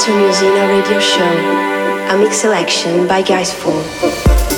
to Musena Radio Show, a mix selection by Gaisfool.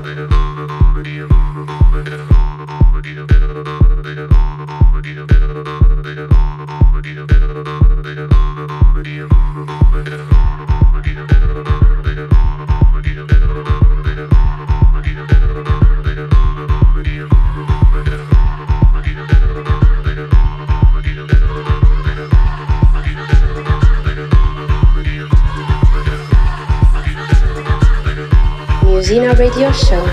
Show.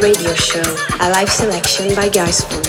Radio Show, a live selection by Guys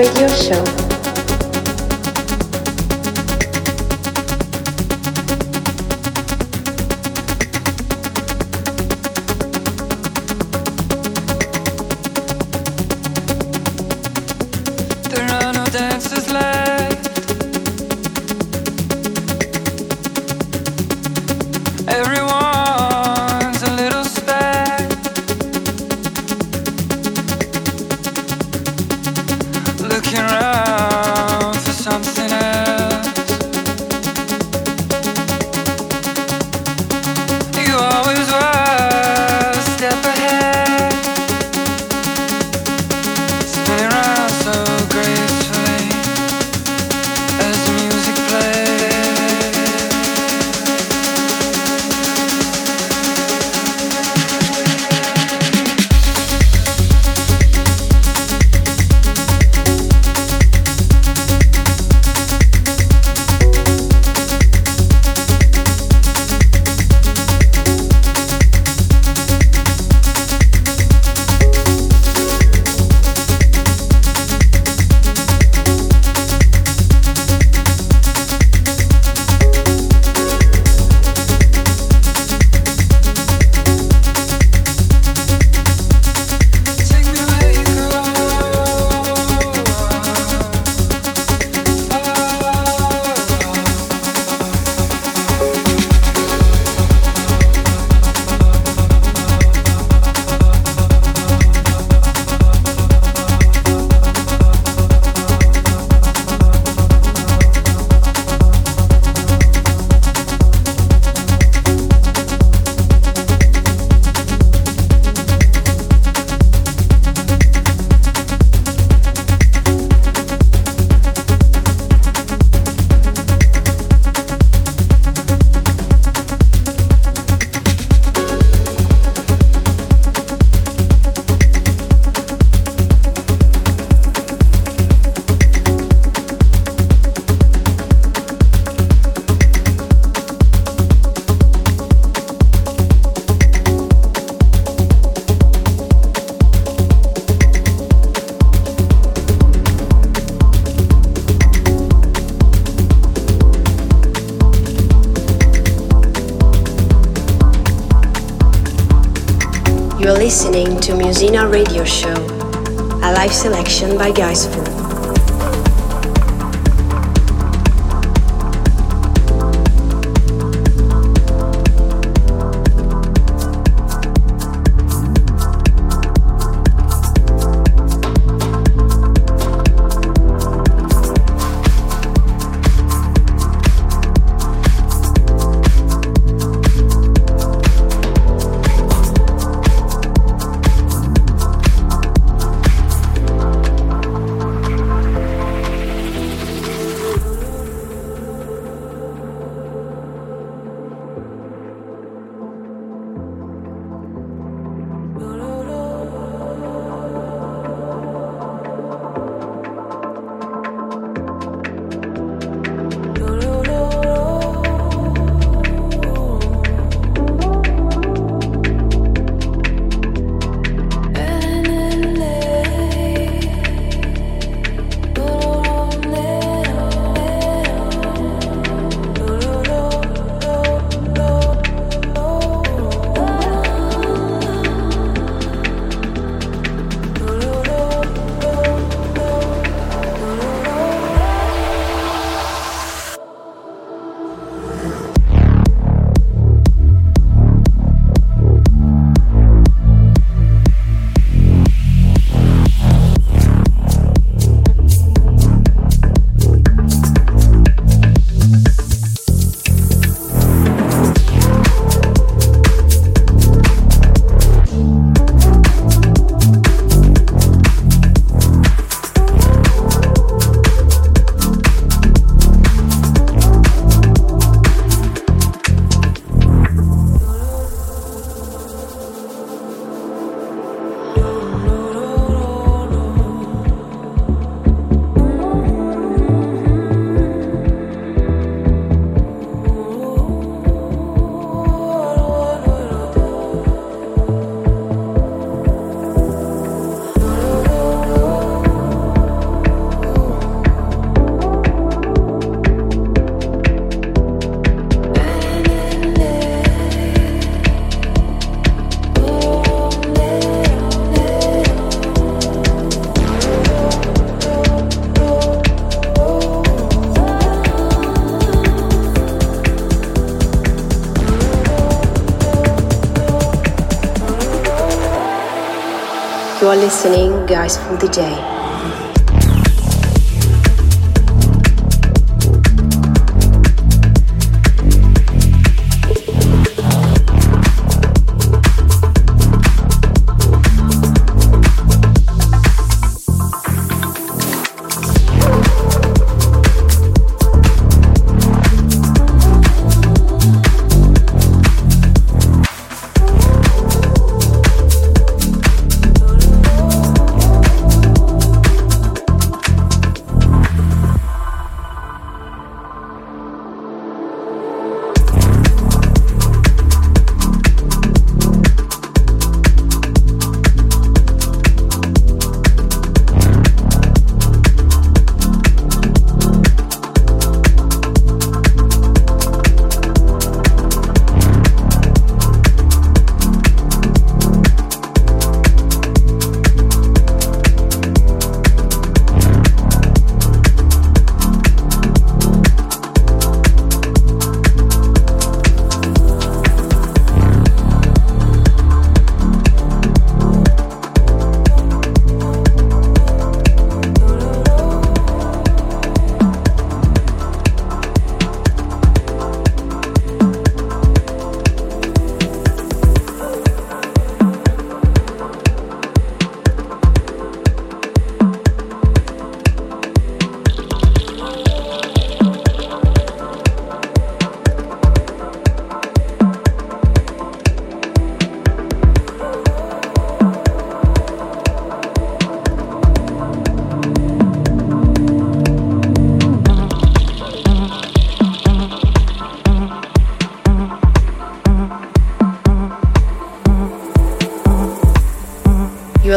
Radio Show. To Musena Radio Show, a live selection by Gaisfool. Listening, guys, for the day.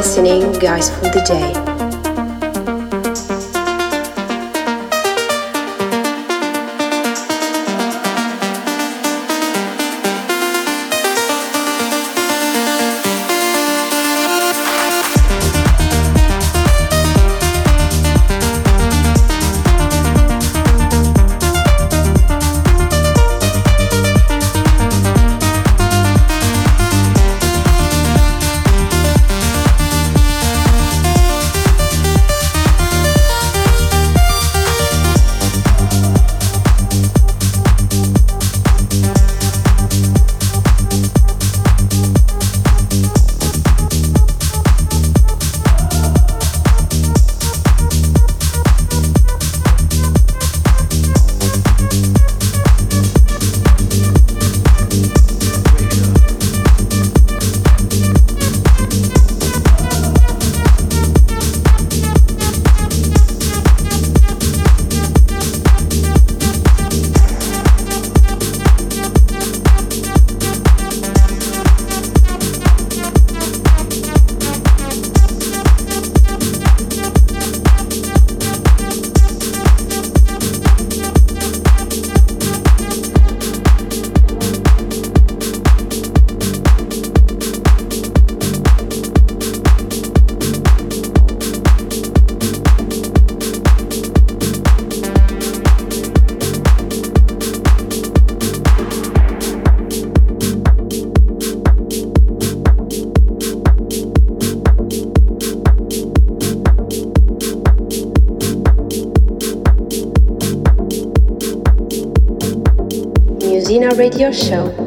Listening Guys for the Day. Radio Show.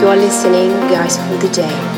You are listening, guys, for the day.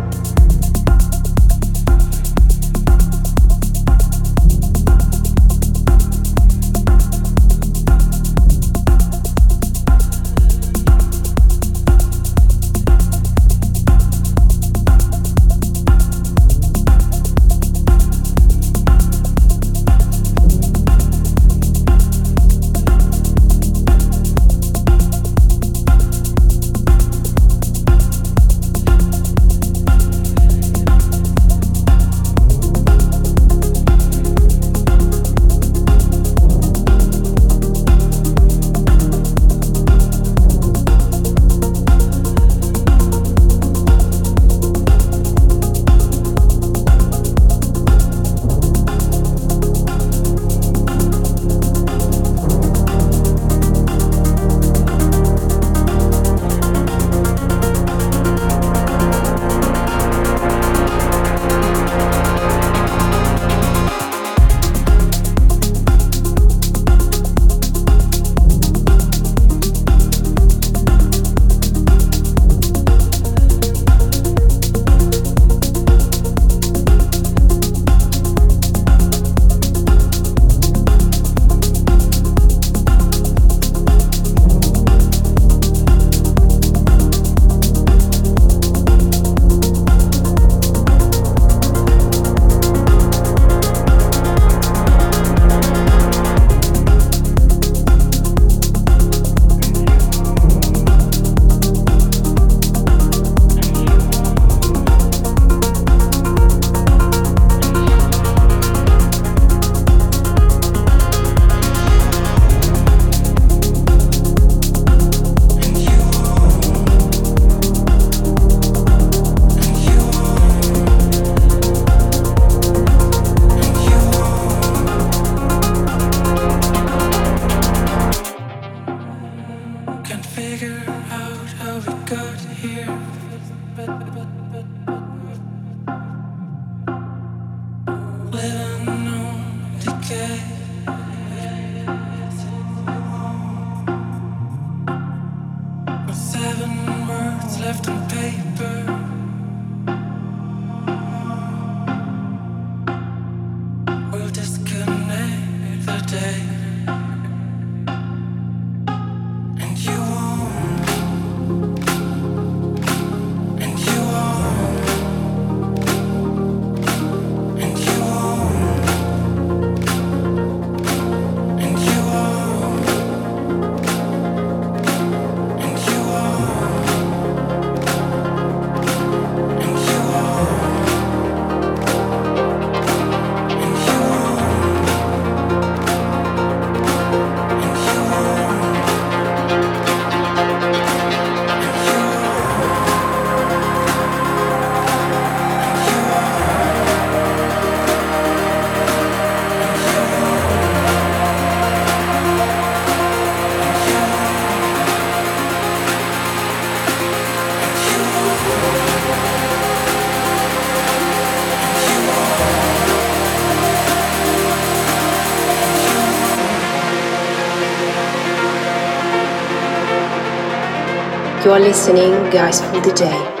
are listening, guys, for the DJ.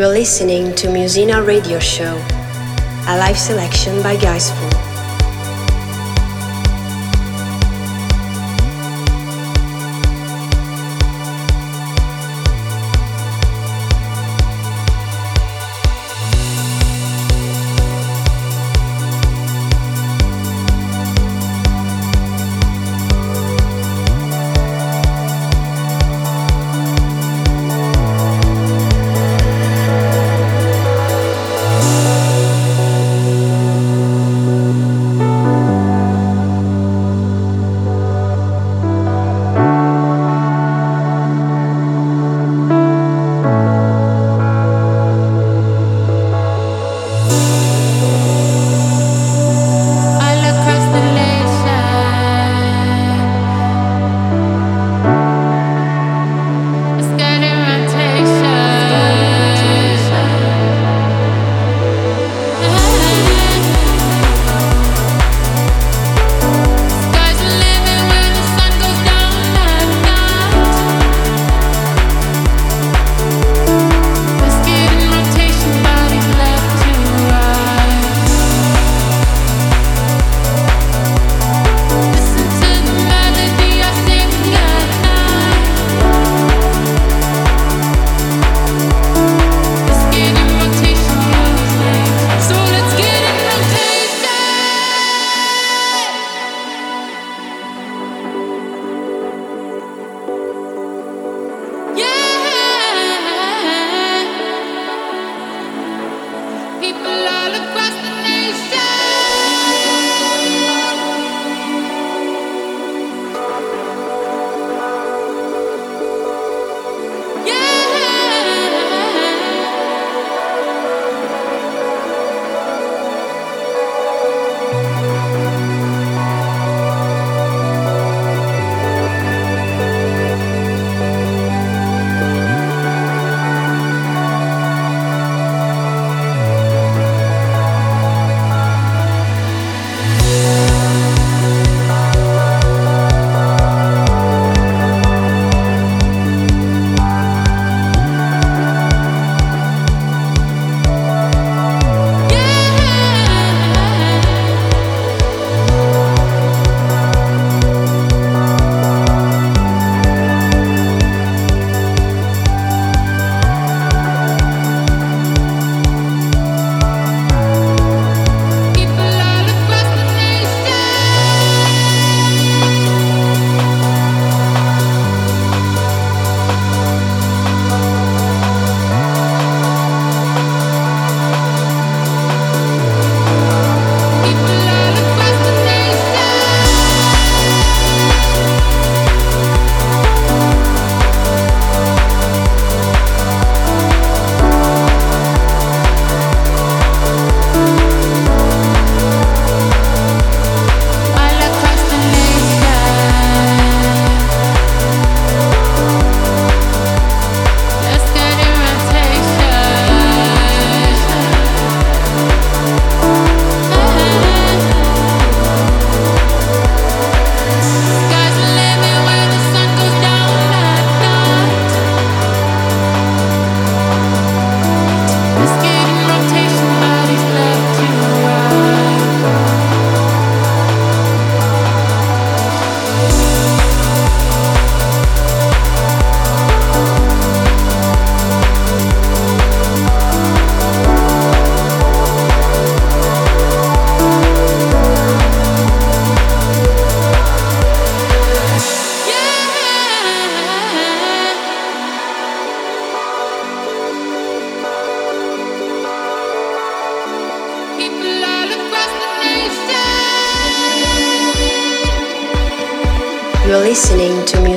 You're listening to Musena Radio Show, a live selection by Guys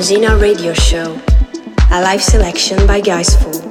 Musena Radio Show, a live selection by Gaisfool.